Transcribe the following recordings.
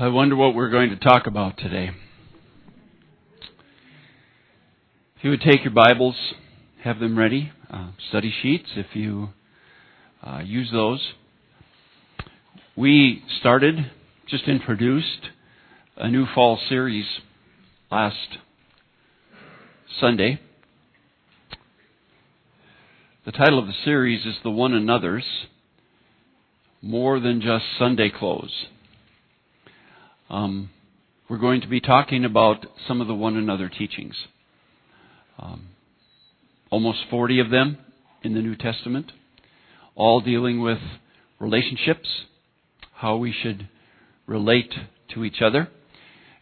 I wonder what we're going to talk about today. If you would take your Bibles, have them ready, uh, study sheets, if you uh, use those. We started, just introduced, a new fall series last Sunday. The title of the series is The One Another's More Than Just Sunday Clothes. Um, we're going to be talking about some of the one another teachings. Um, almost 40 of them in the New Testament, all dealing with relationships, how we should relate to each other.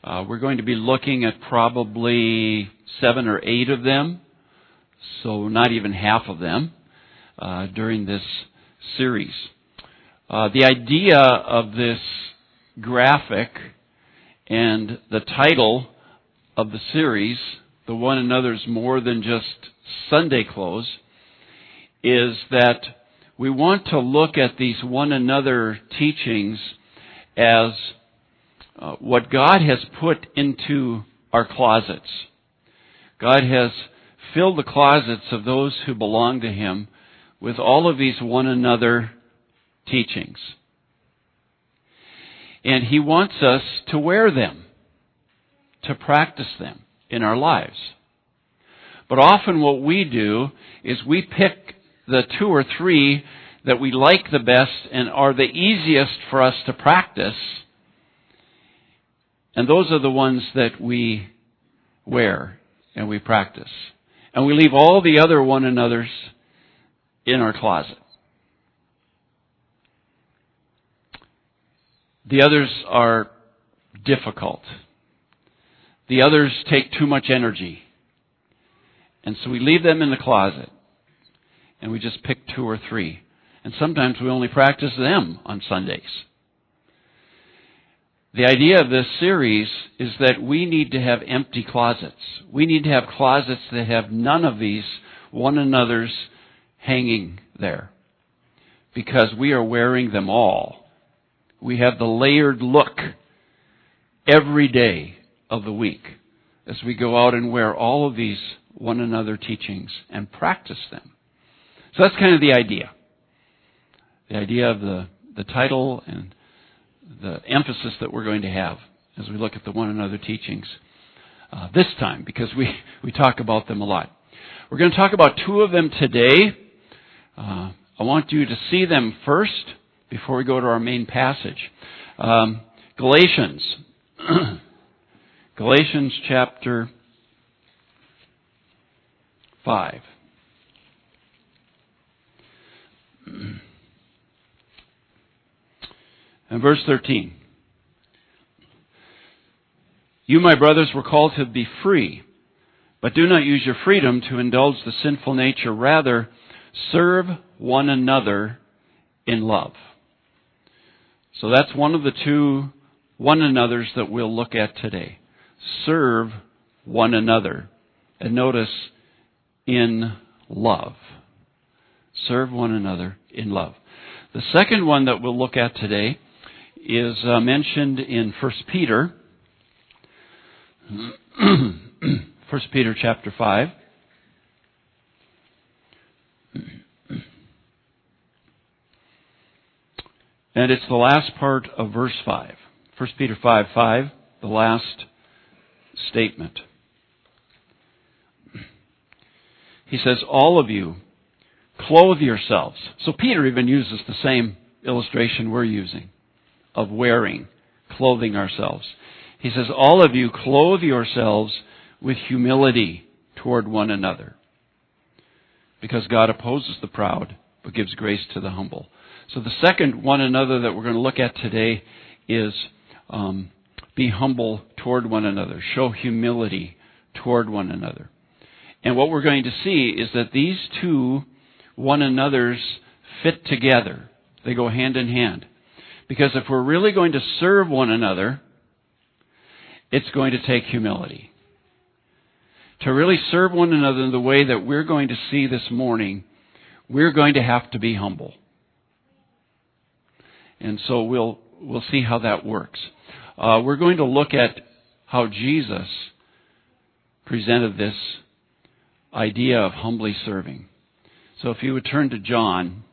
Uh, we're going to be looking at probably seven or eight of them, so not even half of them, uh, during this series. Uh, the idea of this graphic and the title of the series, The One Another's More Than Just Sunday Clothes, is that we want to look at these one another teachings as uh, what God has put into our closets. God has filled the closets of those who belong to Him with all of these one another teachings and He wants us to wear them, to practice them in our lives. But often what we do is we pick the two or three that we like the best and are the easiest for us to practice, and those are the ones that we wear and we practice. And we leave all the other one another's in our closet. The others are difficult. The others take too much energy. And so we leave them in the closet and we just pick two or three. And sometimes we only practice them on Sundays. The idea of this series is that we need to have empty closets. We need to have closets that have none of these one another's hanging there. Because we are wearing them all we have the layered look every day of the week as we go out and wear all of these one another teachings and practice them. So that's kind of the idea. The idea of the, the title and the emphasis that we're going to have as we look at the one another teachings uh, this time because we, we talk about them a lot. We're going to talk about two of them today. Uh, I want you to see them first before we go to our main passage. Um, Galatians. Galatians chapter 5. And verse 13. You, my brothers, were called to be free, but do not use your freedom to indulge the sinful nature. Rather, serve one another in love. So that's one of the two one another's that we'll look at today. Serve one another. And notice, in love. Serve one another in love. The second one that we'll look at today is uh, mentioned in 1 Peter. 1 Peter chapter 5. And it's the last part of verse 5. 1 Peter 5 5, the last statement. He says, All of you, clothe yourselves. So Peter even uses the same illustration we're using of wearing, clothing ourselves. He says, All of you, clothe yourselves with humility toward one another. Because God opposes the proud, but gives grace to the humble. So the second one another that we're going to look at today is um, be humble toward one another, show humility toward one another. And what we're going to see is that these two one another's fit together. They go hand in hand. Because if we're really going to serve one another, it's going to take humility. To really serve one another in the way that we're going to see this morning, we're going to have to be humble. And so we'll, we'll see how that works. uh, we're going to look at how Jesus presented this idea of humbly serving. So if you would turn to John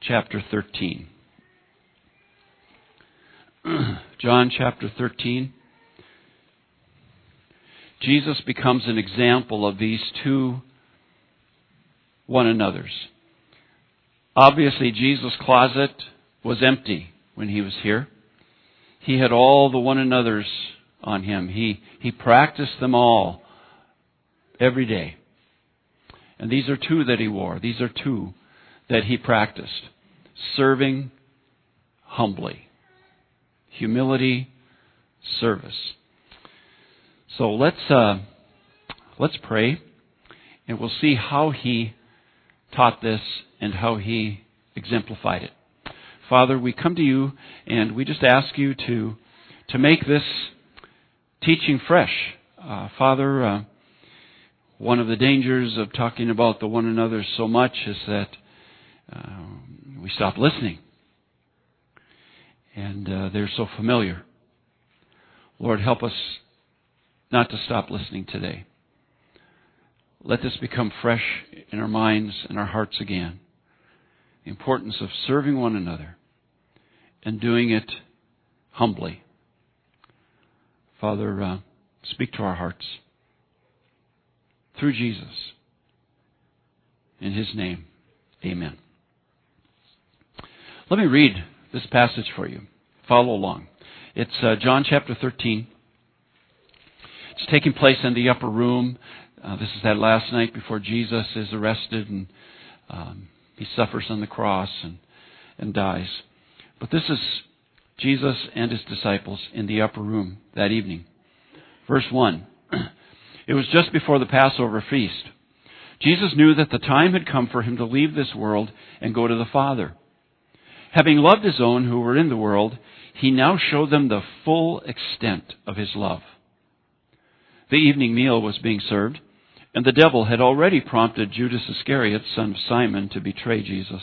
chapter 13. John chapter 13. Jesus becomes an example of these two one another's. Obviously, Jesus' closet was empty when he was here. He had all the one another's on him. He, he practiced them all every day. And these are two that he wore. These are two that he practiced. Serving humbly. Humility, service. So let's, uh, let's pray and we'll see how he taught this and how he exemplified it. Father, we come to you and we just ask you to, to make this teaching fresh. Uh, Father, uh, one of the dangers of talking about the one another so much is that uh, we stop listening. And uh, they're so familiar. Lord, help us not to stop listening today. Let this become fresh in our minds and our hearts again. The importance of serving one another and doing it humbly. Father, uh, speak to our hearts through Jesus. In his name, amen. Let me read this passage for you. Follow along. It's uh, John chapter 13. It's taking place in the upper room. Uh, this is that last night before Jesus is arrested and um, he suffers on the cross and, and dies. But this is Jesus and his disciples in the upper room that evening. Verse 1. It was just before the Passover feast. Jesus knew that the time had come for him to leave this world and go to the Father. Having loved his own who were in the world, he now showed them the full extent of his love. The evening meal was being served, and the devil had already prompted Judas Iscariot, son of Simon, to betray Jesus.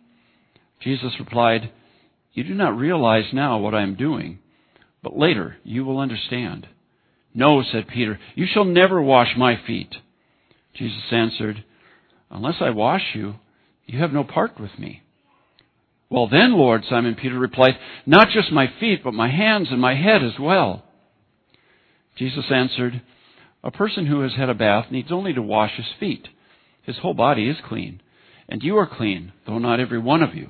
Jesus replied, You do not realize now what I am doing, but later you will understand. No, said Peter, you shall never wash my feet. Jesus answered, Unless I wash you, you have no part with me. Well then, Lord, Simon Peter replied, Not just my feet, but my hands and my head as well. Jesus answered, A person who has had a bath needs only to wash his feet. His whole body is clean. And you are clean, though not every one of you.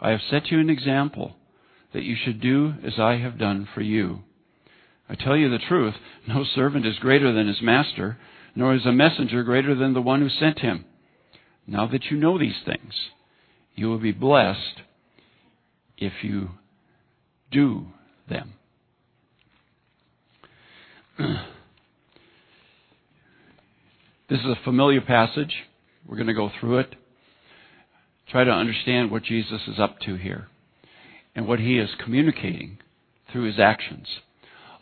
I have set you an example that you should do as I have done for you. I tell you the truth, no servant is greater than his master, nor is a messenger greater than the one who sent him. Now that you know these things, you will be blessed if you do them. This is a familiar passage. We're going to go through it. Try to understand what Jesus is up to here and what he is communicating through his actions.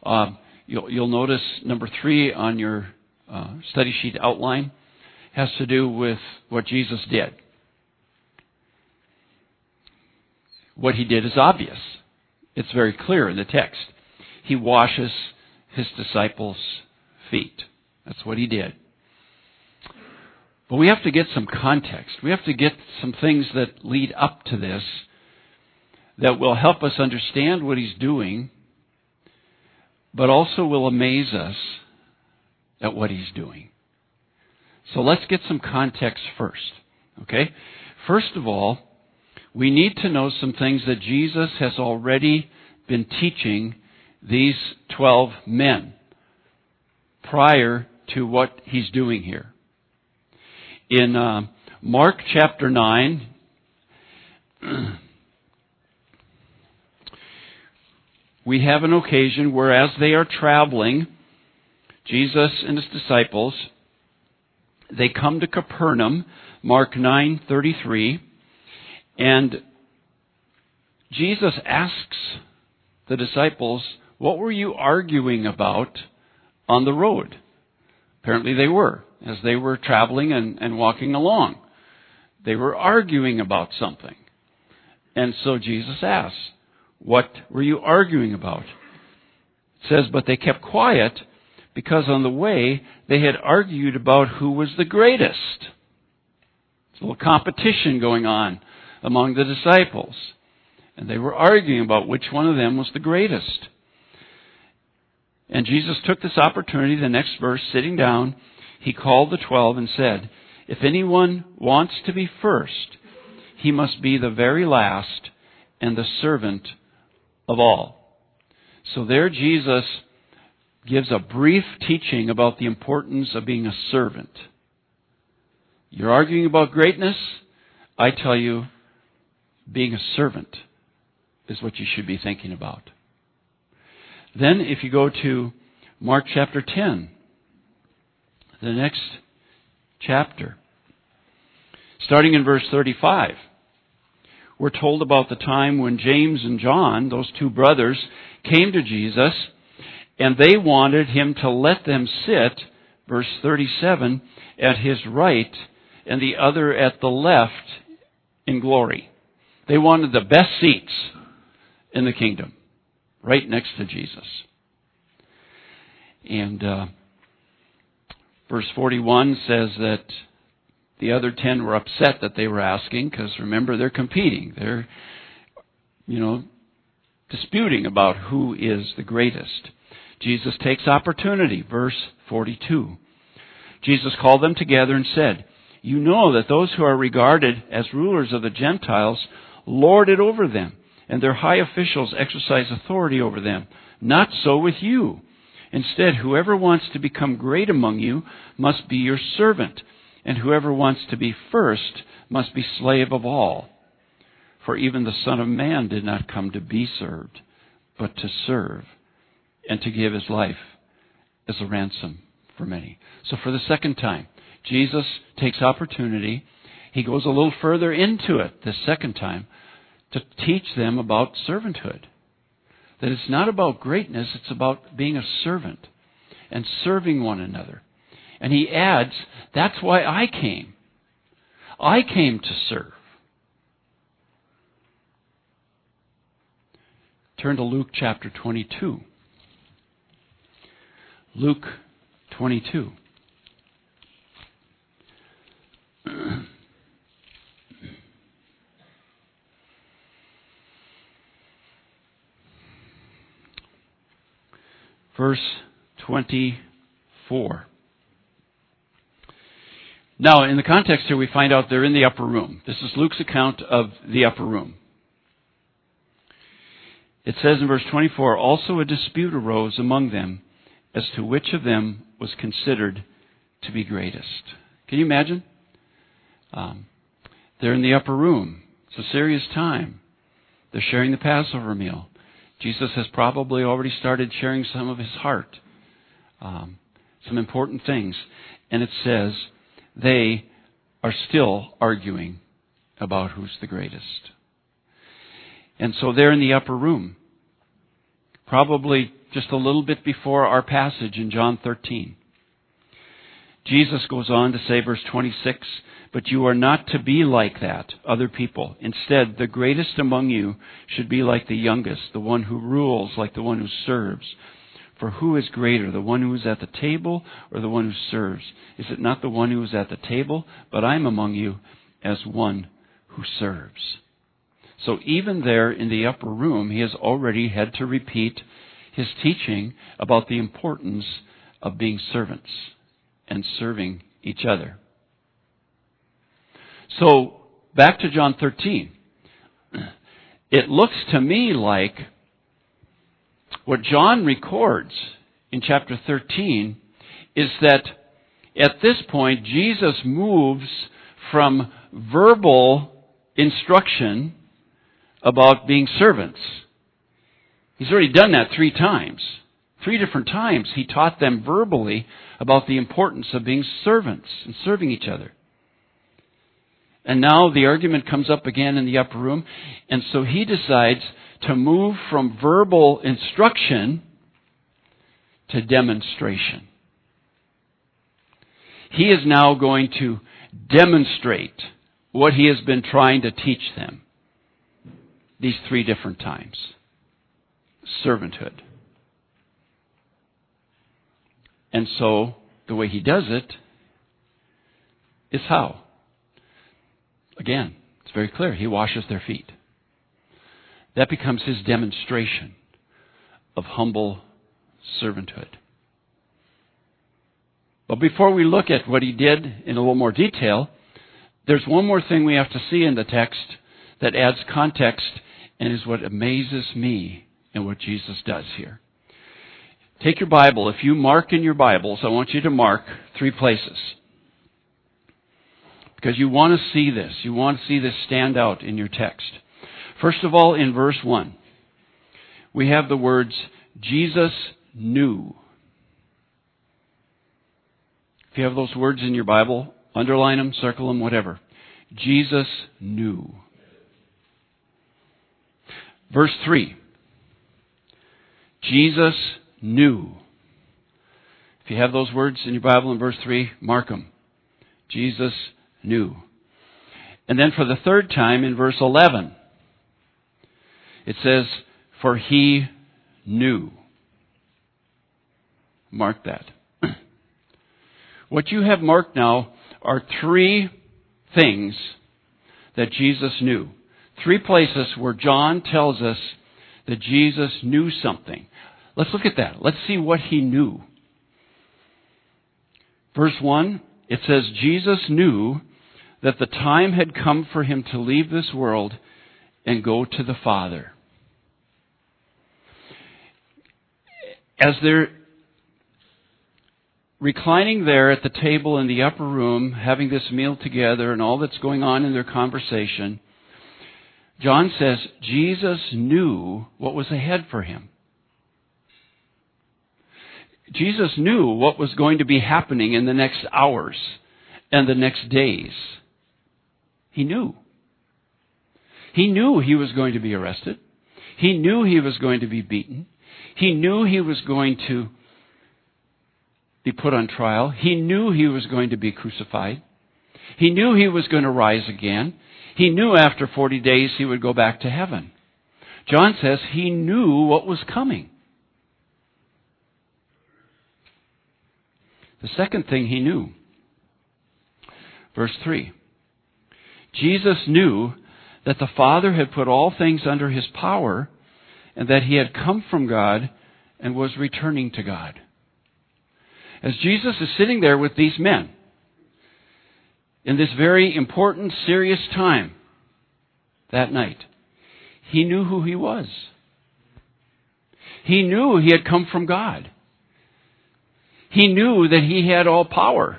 Um, you'll, you'll, notice number three on your uh, study sheet outline has to do with what Jesus did. What he did is obvious. It's very clear in the text. He washes his disciples' feet. That's what he did. But we have to get some context. We have to get some things that lead up to this that will help us understand what he's doing, but also will amaze us at what he's doing. So let's get some context first. Okay? First of all, we need to know some things that Jesus has already been teaching these 12 men prior to what he's doing here. In uh, Mark chapter 9, we have an occasion where as they are traveling, Jesus and his disciples, they come to Capernaum, Mark 9:33, and Jesus asks the disciples, "What were you arguing about on the road?" Apparently they were, as they were traveling and, and walking along. They were arguing about something. And so Jesus asks, What were you arguing about? It says, But they kept quiet because on the way they had argued about who was the greatest. There's a little competition going on among the disciples. And they were arguing about which one of them was the greatest. And Jesus took this opportunity, the next verse, sitting down, he called the twelve and said, If anyone wants to be first, he must be the very last and the servant of all. So there Jesus gives a brief teaching about the importance of being a servant. You're arguing about greatness? I tell you, being a servant is what you should be thinking about. Then, if you go to Mark chapter 10, the next chapter, starting in verse 35, we're told about the time when James and John, those two brothers, came to Jesus and they wanted him to let them sit, verse 37, at his right and the other at the left in glory. They wanted the best seats in the kingdom, right next to Jesus. And uh, verse 41 says that the other ten were upset that they were asking because remember they're competing. They're, you know, disputing about who is the greatest. Jesus takes opportunity. Verse 42. Jesus called them together and said, You know that those who are regarded as rulers of the Gentiles lord it over them, and their high officials exercise authority over them. Not so with you. Instead, whoever wants to become great among you must be your servant, and whoever wants to be first must be slave of all. For even the Son of Man did not come to be served, but to serve and to give his life as a ransom for many. So for the second time, Jesus takes opportunity. He goes a little further into it the second time to teach them about servanthood. That it's not about greatness, it's about being a servant and serving one another. And he adds, that's why I came. I came to serve. Turn to Luke chapter 22. Luke 22. Verse 24. Now, in the context here, we find out they're in the upper room. This is Luke's account of the upper room. It says in verse 24, also a dispute arose among them as to which of them was considered to be greatest. Can you imagine? Um, they're in the upper room. It's a serious time. They're sharing the Passover meal. Jesus has probably already started sharing some of his heart, um, some important things. And it says they are still arguing about who's the greatest. And so they're in the upper room. Probably just a little bit before our passage in John 13. Jesus goes on to say, verse 26, But you are not to be like that, other people. Instead, the greatest among you should be like the youngest, the one who rules like the one who serves. For who is greater, the one who is at the table or the one who serves? Is it not the one who is at the table? But I am among you as one who serves. So even there in the upper room, he has already had to repeat his teaching about the importance of being servants and serving each other. So, back to John 13. It looks to me like what John records in chapter 13 is that at this point, Jesus moves from verbal instruction about being servants. He's already done that three times. Three different times he taught them verbally about the importance of being servants and serving each other. And now the argument comes up again in the upper room, and so he decides to move from verbal instruction to demonstration. He is now going to demonstrate what he has been trying to teach them these three different times servanthood. And so, the way he does it is how? Again, it's very clear. He washes their feet. That becomes his demonstration of humble servanthood. But before we look at what he did in a little more detail, there's one more thing we have to see in the text that adds context and is what amazes me in what Jesus does here. Take your Bible. If you mark in your Bibles, I want you to mark three places. Because you want to see this. You want to see this stand out in your text. First of all, in verse 1, we have the words, Jesus knew. If you have those words in your Bible, underline them, circle them, whatever. Jesus knew. Verse 3. Jesus knew. If you have those words in your Bible in verse 3, mark them. Jesus knew. And then for the third time in verse 11, it says, For he knew. Mark that. what you have marked now are three things that Jesus knew. Three places where John tells us that Jesus knew something. Let's look at that. Let's see what he knew. Verse 1, it says, Jesus knew that the time had come for him to leave this world and go to the Father. As they're reclining there at the table in the upper room, having this meal together and all that's going on in their conversation, John says Jesus knew what was ahead for him. Jesus knew what was going to be happening in the next hours and the next days. He knew. He knew he was going to be arrested. He knew he was going to be beaten. He knew he was going to be put on trial. He knew he was going to be crucified. He knew he was going to rise again. He knew after 40 days he would go back to heaven. John says he knew what was coming. The second thing he knew, verse 3 Jesus knew that the Father had put all things under his power and that he had come from God and was returning to God. As Jesus is sitting there with these men, in this very important, serious time that night, he knew who he was. He knew he had come from God. He knew that he had all power.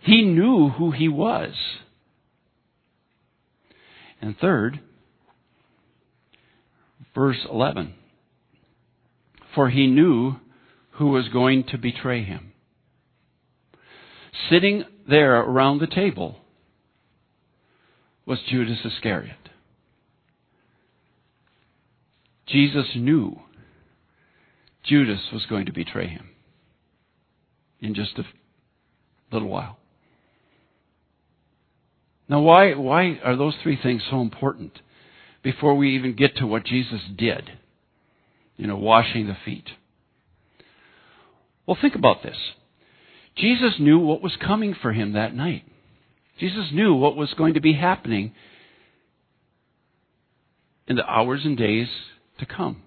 He knew who he was. And third, verse 11. For he knew who was going to betray him. Sitting there around the table was Judas Iscariot. Jesus knew Judas was going to betray him in just a little while. Now, why, why are those three things so important before we even get to what Jesus did? You know, washing the feet. Well, think about this. Jesus knew what was coming for him that night. Jesus knew what was going to be happening in the hours and days to come.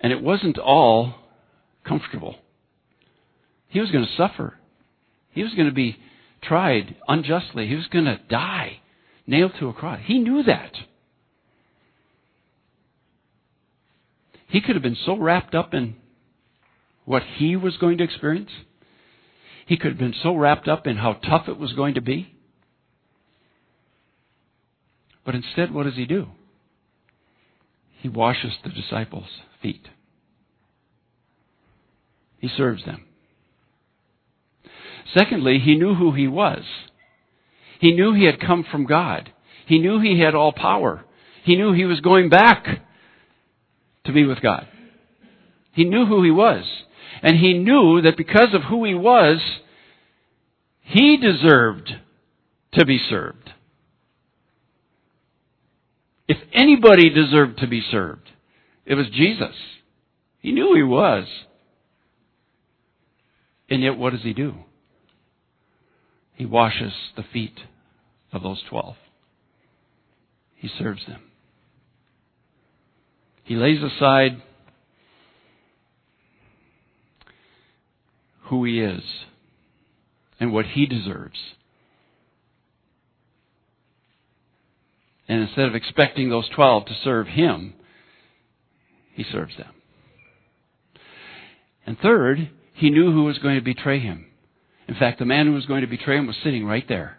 And it wasn't all comfortable. He was going to suffer. He was going to be tried unjustly. He was going to die, nailed to a cross. He knew that. He could have been so wrapped up in what he was going to experience. He could have been so wrapped up in how tough it was going to be. But instead, what does he do? He washes the disciples' feet. He serves them. Secondly, he knew who he was. He knew he had come from God. He knew he had all power. He knew he was going back to be with God. He knew who he was. And he knew that because of who he was, he deserved to be served. If anybody deserved to be served, it was Jesus. He knew he was. And yet, what does he do? He washes the feet of those twelve. He serves them. He lays aside who he is and what he deserves. And instead of expecting those twelve to serve him, he serves them. And third, he knew who was going to betray him. In fact, the man who was going to betray him was sitting right there.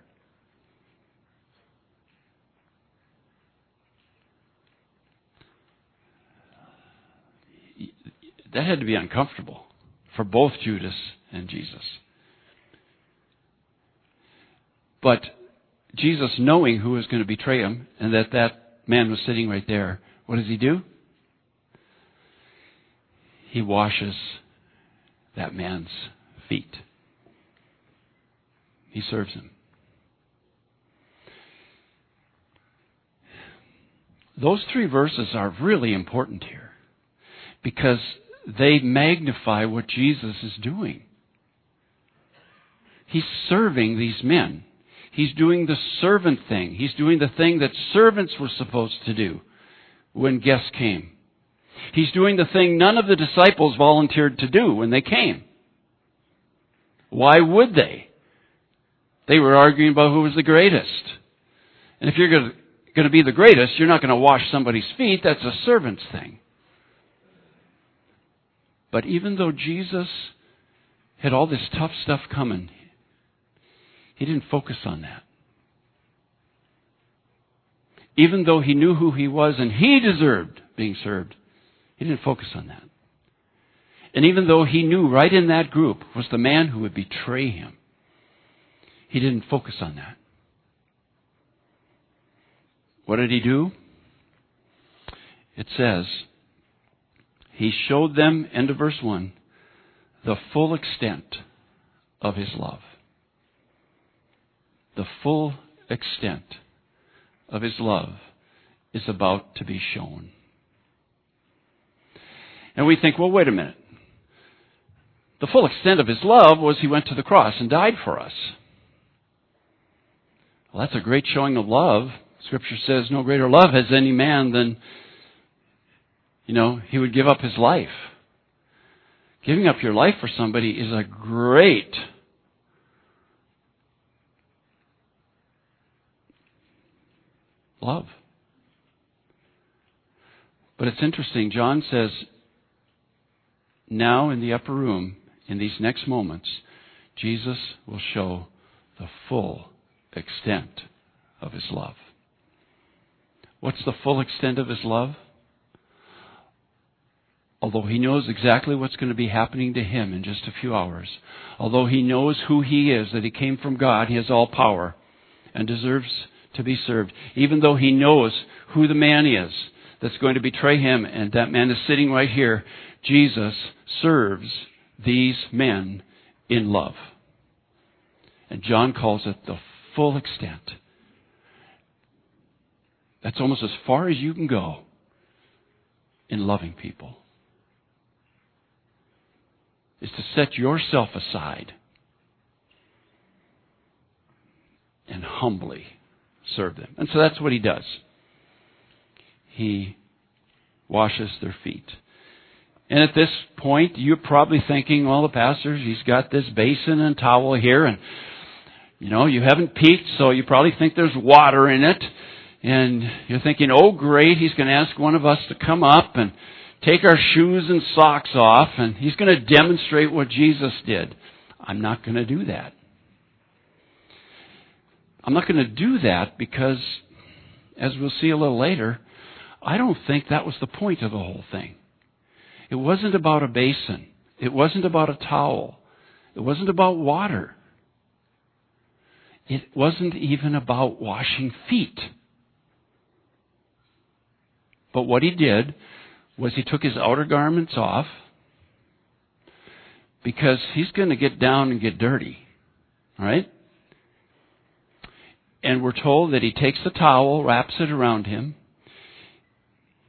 That had to be uncomfortable for both Judas and Jesus. But Jesus, knowing who was going to betray him and that that man was sitting right there, what does he do? He washes that man's feet. He serves him. Those three verses are really important here because they magnify what Jesus is doing. He's serving these men. He's doing the servant thing. He's doing the thing that servants were supposed to do when guests came. He's doing the thing none of the disciples volunteered to do when they came. Why would they? They were arguing about who was the greatest. And if you're going to be the greatest, you're not going to wash somebody's feet. That's a servant's thing. But even though Jesus had all this tough stuff coming, he didn't focus on that. Even though he knew who he was and he deserved being served, he didn't focus on that. And even though he knew right in that group was the man who would betray him, he didn't focus on that. What did he do? It says, he showed them, end of verse 1, the full extent of his love. The full extent of his love is about to be shown. And we think, well, wait a minute. The full extent of his love was he went to the cross and died for us. Well, that's a great showing of love. Scripture says no greater love has any man than you know, he would give up his life. Giving up your life for somebody is a great love. But it's interesting. John says, now in the upper room, in these next moments, Jesus will show the full extent of his love. What's the full extent of his love? although he knows exactly what's going to be happening to him in just a few hours, although he knows who he is, that he came from God, he has all power and deserves to be served, even though he knows who the man is that's going to betray him, and that man is sitting right here, Jesus serves these men in love. And John calls it the full extent. That's almost as far as you can go in loving people is to set yourself aside and humbly serve them. And so that's what he does. He washes their feet. And at this point, you're probably thinking, well, the pastor, he's got this basin and towel here, and, you know, you haven't peeked, so you probably think there's water in it. And you're thinking, oh, great, he's going to ask one of us to come up and take our shoes and socks off, and he's going to demonstrate what Jesus did. I'm not going to do that. I'm not going to do that because, as we'll see a little later, I don't think that was the point of the whole thing. It wasn't about a basin. It wasn't about a towel. It wasn't about water. It wasn't even about washing feet. But what he did was he took his outer garments off because he's going to get down and get dirty. Right? And we're told that he takes the towel, wraps it around him,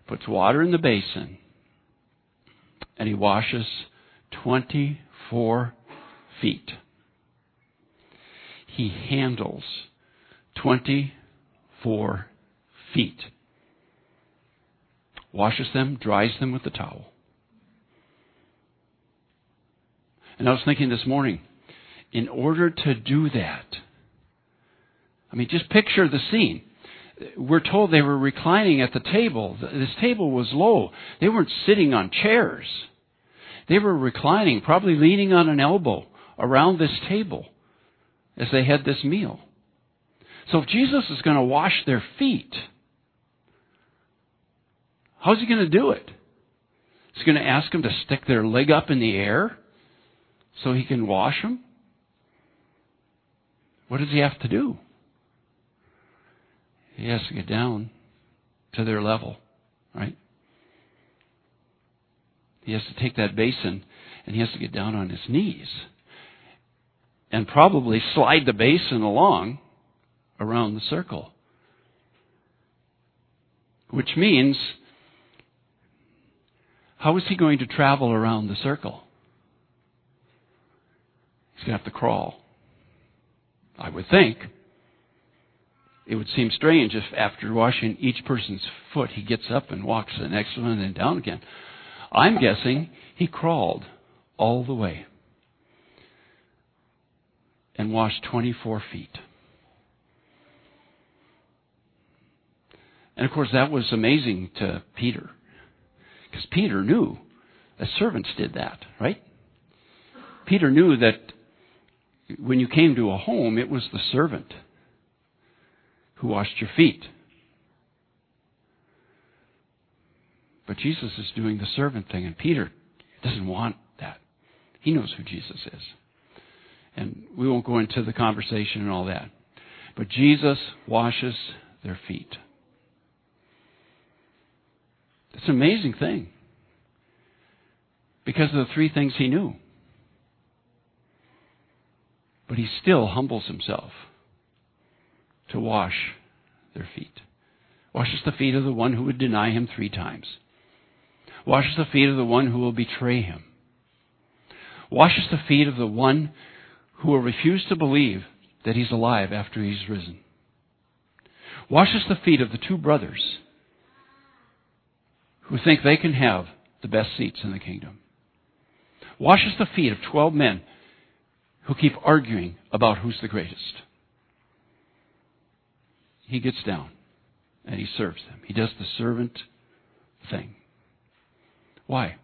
puts water in the basin, and he washes 24 feet. He handles 24 feet washes them, dries them with the towel. And I was thinking this morning, in order to do that, I mean, just picture the scene. We're told they were reclining at the table. This table was low. They weren't sitting on chairs. They were reclining, probably leaning on an elbow around this table as they had this meal. So if Jesus is going to wash their feet, How's he going to do it? He's going to ask them to stick their leg up in the air so he can wash them? What does he have to do? He has to get down to their level, right? He has to take that basin and he has to get down on his knees and probably slide the basin along around the circle. Which means how is he going to travel around the circle? He's going to have to crawl. I would think. It would seem strange if after washing each person's foot, he gets up and walks the next one and down again. I'm guessing he crawled all the way and washed 24 feet. And of course, that was amazing to Peter. Because Peter knew that servants did that, right? Peter knew that when you came to a home, it was the servant who washed your feet. But Jesus is doing the servant thing, and Peter doesn't want that. He knows who Jesus is. And we won't go into the conversation and all that. But Jesus washes their feet. It's an amazing thing. Because of the three things he knew. But he still humbles himself to wash their feet. Washes the feet of the one who would deny him three times. Washes the feet of the one who will betray him. Washes the feet of the one who will refuse to believe that he's alive after he's risen. Washes the feet of the two brothers who think they can have the best seats in the kingdom. Washes the feet of 12 men who keep arguing about who's the greatest. He gets down and he serves them. He does the servant thing. Why?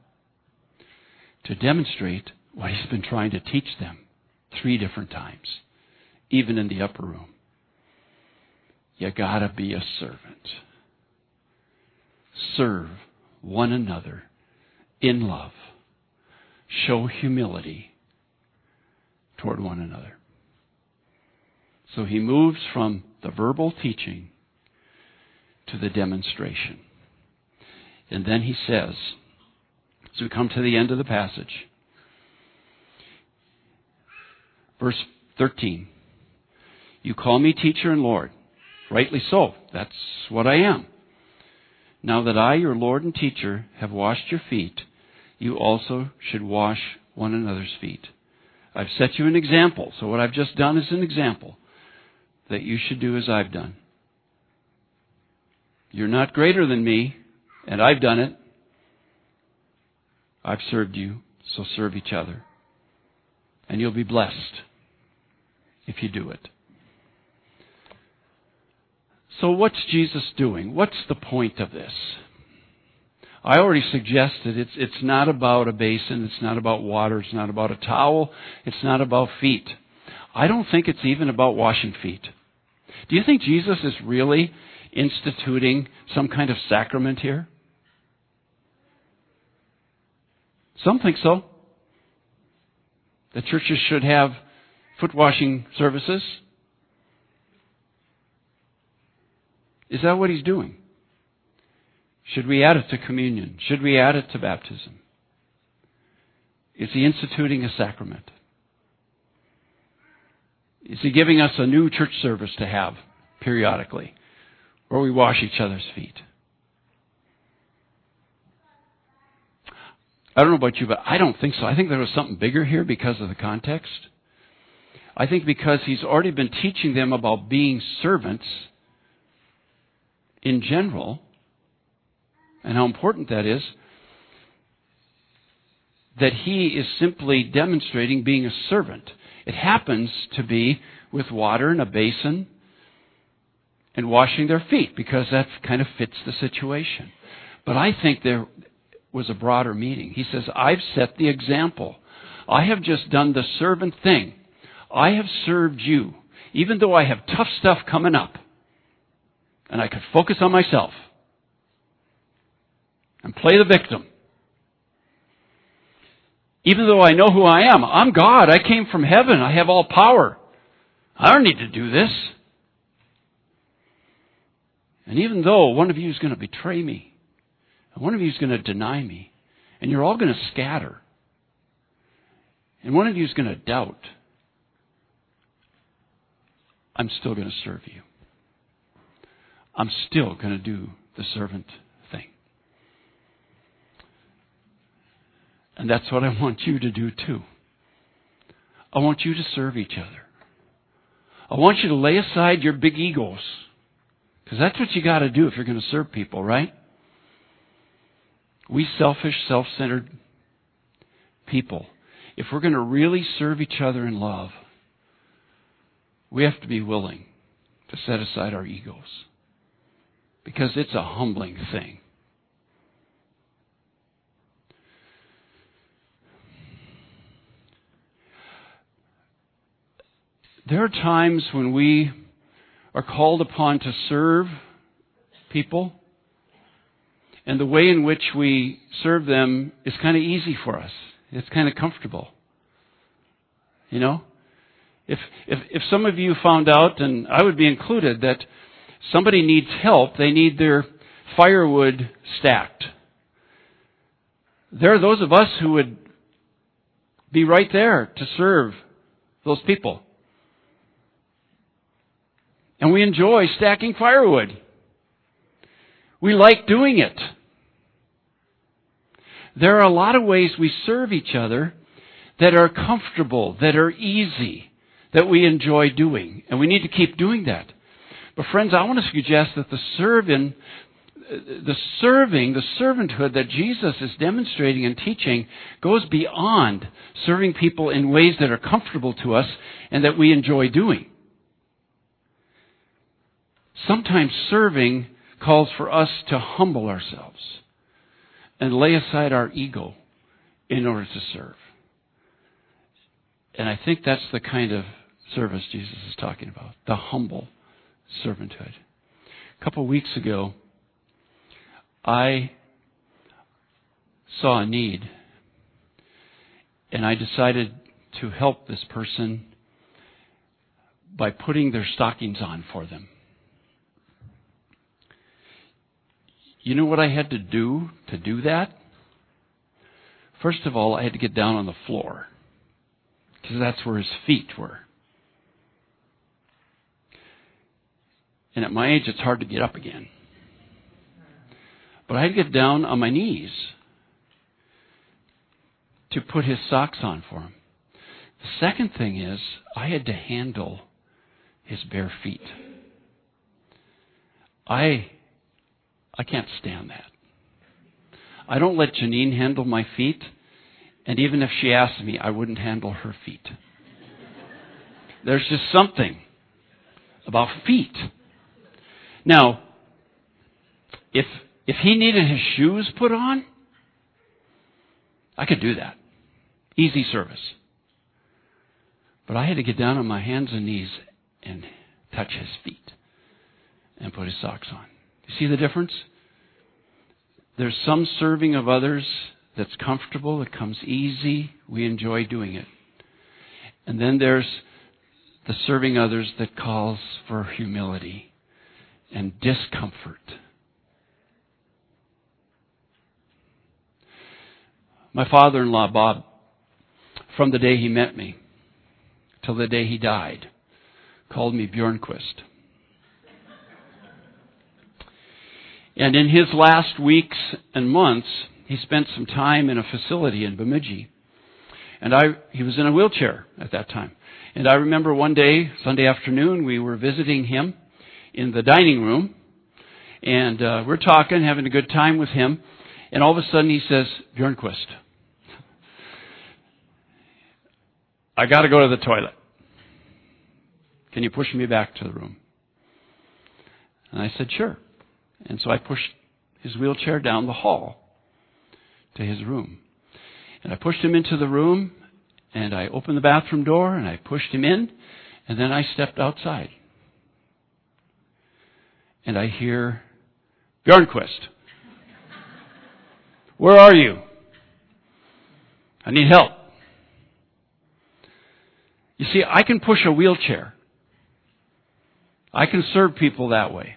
To demonstrate what he's been trying to teach them three different times, even in the upper room. You gotta be a servant. Serve one another in love. Show humility toward one another. So he moves from the verbal teaching to the demonstration. And then he says, as we come to the end of the passage, verse 13, You call me teacher and Lord. Rightly so. That's what I am. Now that I, your Lord and teacher, have washed your feet, you also should wash one another's feet. I've set you an example. So what I've just done is an example that you should do as I've done. You're not greater than me, and I've done it. I've served you, so serve each other. And you'll be blessed if you do it. So, what's Jesus doing? What's the point of this? I already suggested it's, it's not about a basin, it's not about water, it's not about a towel, it's not about feet. I don't think it's even about washing feet. Do you think Jesus is really instituting some kind of sacrament here? Some think so. The churches should have foot washing services. Is that what he's doing? Should we add it to communion? Should we add it to baptism? Is he instituting a sacrament? Is he giving us a new church service to have periodically where we wash each other's feet? I don't know about you, but I don't think so. I think there was something bigger here because of the context. I think because he's already been teaching them about being servants in general and how important that is, that he is simply demonstrating being a servant. It happens to be with water in a basin and washing their feet because that kind of fits the situation. But I think there was a broader meaning. He says, I've set the example. I have just done the servant thing. I have served you, even though I have tough stuff coming up. And I could focus on myself and play the victim. Even though I know who I am, I'm God. I came from heaven. I have all power. I don't need to do this. And even though one of you is going to betray me, and one of you is going to deny me, and you're all going to scatter, and one of you is going to doubt, I'm still going to serve you. I'm still going to do the servant thing. And that's what I want you to do too. I want you to serve each other. I want you to lay aside your big egos. Because that's what you got to do if you're going to serve people, right? We selfish, self centered people, if we're going to really serve each other in love, we have to be willing to set aside our egos. Because it's a humbling thing. There are times when we are called upon to serve people, and the way in which we serve them is kind of easy for us. It's kind of comfortable. You know? If, if, if some of you found out, and I would be included, that somebody needs help, they need their firewood stacked. There are those of us who would be right there to serve those people. And we enjoy stacking firewood. We like doing it. There are a lot of ways we serve each other that are comfortable, that are easy, that we enjoy doing. And we need to keep doing that. But friends, I want to suggest that the serving, the serving, the servanthood that Jesus is demonstrating and teaching goes beyond serving people in ways that are comfortable to us and that we enjoy doing. Sometimes serving calls for us to humble ourselves and lay aside our ego in order to serve. And I think that's the kind of service Jesus is talking about the humble servanthood. A couple of weeks ago, I saw a need, and I decided to help this person by putting their stockings on for them. You know what I had to do to do that? First of all, I had to get down on the floor because that's where his feet were. And at my age, it's hard to get up again. But I had to get down on my knees to put his socks on for him. The second thing is, I had to handle his bare feet. I I can't stand that. I don't let Janine handle my feet, and even if she asked me, I wouldn't handle her feet. There's just something about feet. Now, if if he needed his shoes put on, I could do that. Easy service. But I had to get down on my hands and knees and touch his feet and put his socks on. You see the difference? There's some serving of others that's comfortable, it comes easy, we enjoy doing it. And then there's the serving others that calls for humility and discomfort. My father in law, Bob, from the day he met me till the day he died, called me Bjornquist. And in his last weeks and months, he spent some time in a facility in Bemidji. And I, he was in a wheelchair at that time. And I remember one day, Sunday afternoon, we were visiting him in the dining room. And uh, we're talking, having a good time with him. And all of a sudden he says, Bjornquist, I got to go to the toilet. Can you push me back to the room? And I said, Sure. And so I pushed his wheelchair down the hall to his room. And I pushed him into the room, and I opened the bathroom door, and I pushed him in, and then I stepped outside. And I hear, Bjornquist, where are you? I need help. You see, I can push a wheelchair. I can serve people that way.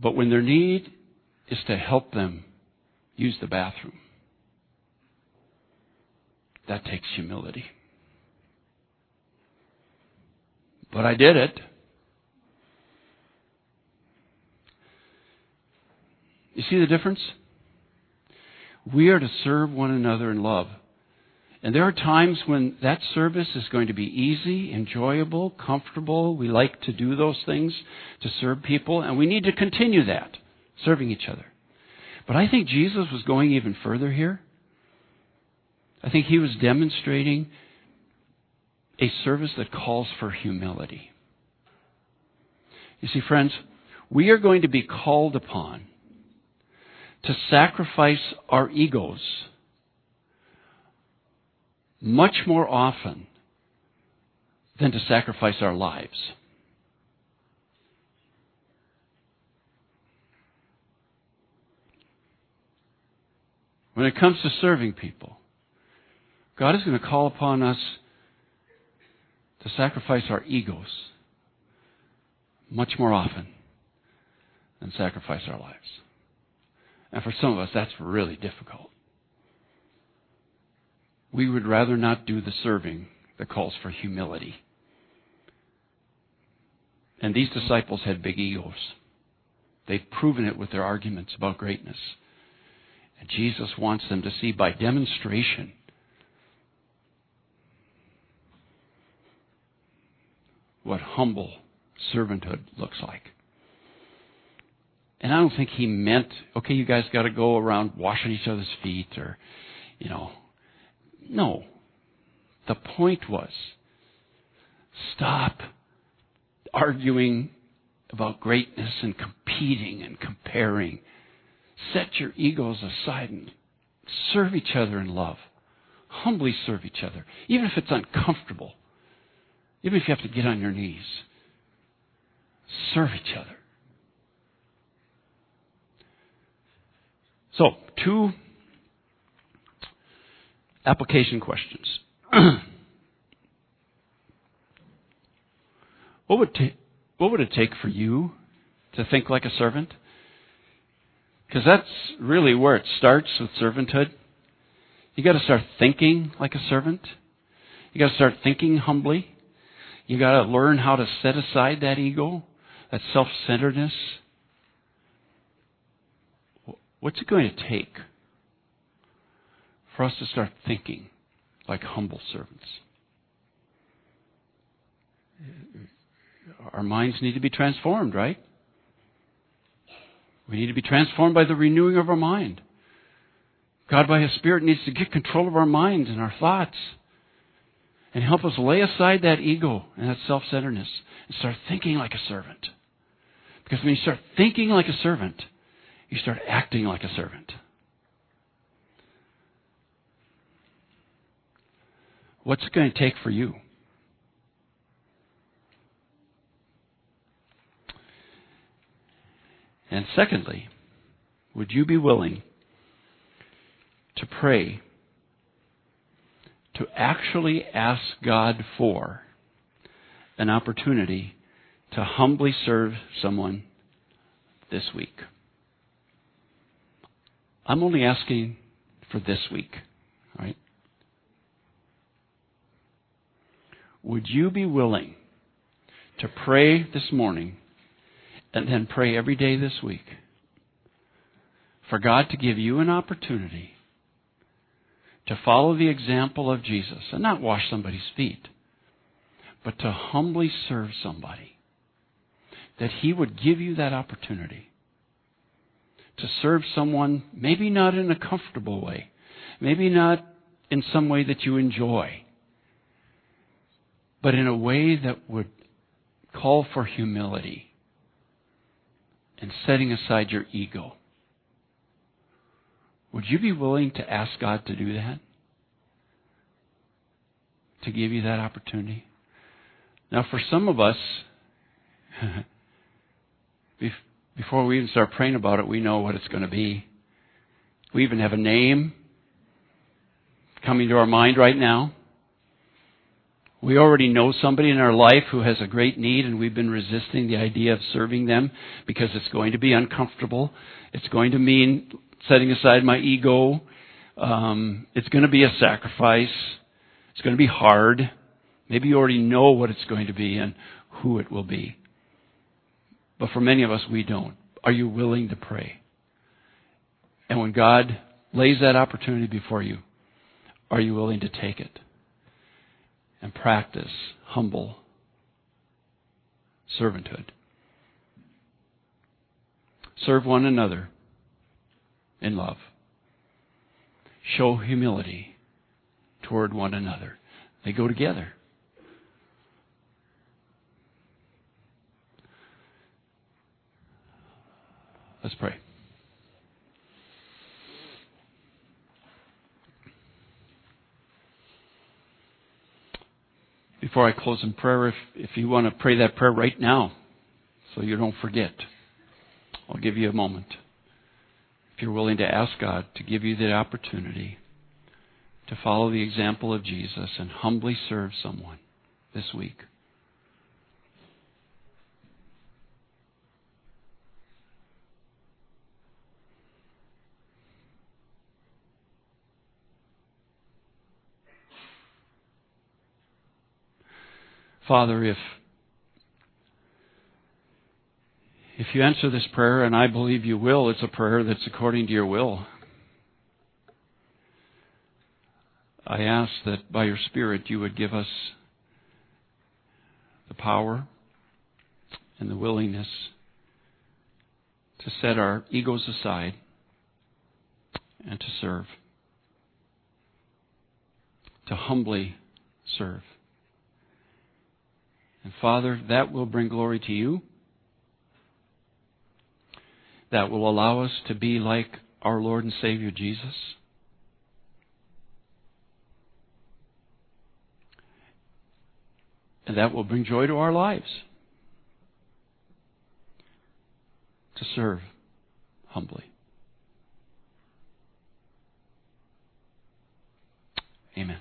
But when their need is to help them use the bathroom, that takes humility. But I did it. You see the difference? We are to serve one another in love. And there are times when that service is going to be easy, enjoyable, comfortable. We like to do those things to serve people, and we need to continue that, serving each other. But I think Jesus was going even further here. I think he was demonstrating a service that calls for humility. You see, friends, we are going to be called upon to sacrifice our egos much more often than to sacrifice our lives. When it comes to serving people, God is going to call upon us to sacrifice our egos much more often than sacrifice our lives. And for some of us, that's really difficult we would rather not do the serving that calls for humility. And these disciples had big egos. They've proven it with their arguments about greatness. And Jesus wants them to see by demonstration what humble servanthood looks like. And I don't think he meant, okay, you guys got to go around washing each other's feet or, you know, no. The point was stop arguing about greatness and competing and comparing. Set your egos aside and serve each other in love. Humbly serve each other, even if it's uncomfortable, even if you have to get on your knees. Serve each other. So, two application questions. what would ta- what would it take for you to think like a servant? Because that's really where it starts with servanthood. You got to start thinking like a servant. You got to start thinking humbly. You got to learn how to set aside that ego, that self-centeredness. What's it going to take for us to start thinking like humble servants. Our minds need to be transformed, right? We need to be transformed by the renewing of our mind. God, by His Spirit, needs to get control of our minds and our thoughts and help us lay aside that ego and that self centeredness and start thinking like a servant. Because when you start thinking like a servant, you start acting like a servant. What's it going to take for you? And secondly, would you be willing to pray, to actually ask God for an opportunity to humbly serve someone this week? I'm only asking for this week, all right? Would you be willing to pray this morning and then pray every day this week for God to give you an opportunity to follow the example of Jesus and not wash somebody's feet, but to humbly serve somebody. That He would give you that opportunity to serve someone, maybe not in a comfortable way, maybe not in some way that you enjoy, but in a way that would call for humility and setting aside your ego. Would you be willing to ask God to do that? To give you that opportunity? Now, for some of us, before we even start praying about it, we know what it's going to be. We even have a name coming to our mind right now. We already know somebody in our life who has a great need, and we've been resisting the idea of serving them because it's going to be uncomfortable. It's going to mean setting aside my ego. Um, it's going to be a sacrifice. It's going to be hard. Maybe you already know what it's going to be and who it will be. But for many of us, we don't. Are you willing to pray? And when God lays that opportunity before you, are you willing to take it? And practice humble servanthood. Serve one another in love. Show humility toward one another. They go together. Let's pray. Before I close in prayer, if, if you want to pray that prayer right now so you don't forget, I'll give you a moment. If you're willing to ask God to give you the opportunity to follow the example of Jesus and humbly serve someone this week. Father, if if you answer this prayer, and I believe you will, it's a prayer that's according to your will. I ask that by your Spirit you would give us the power and the willingness to set our egos aside and to serve, to humbly serve. And Father, that will bring glory to you. That will allow us to be like our Lord and Savior Jesus. And that will bring joy to our lives. To serve humbly. Amen.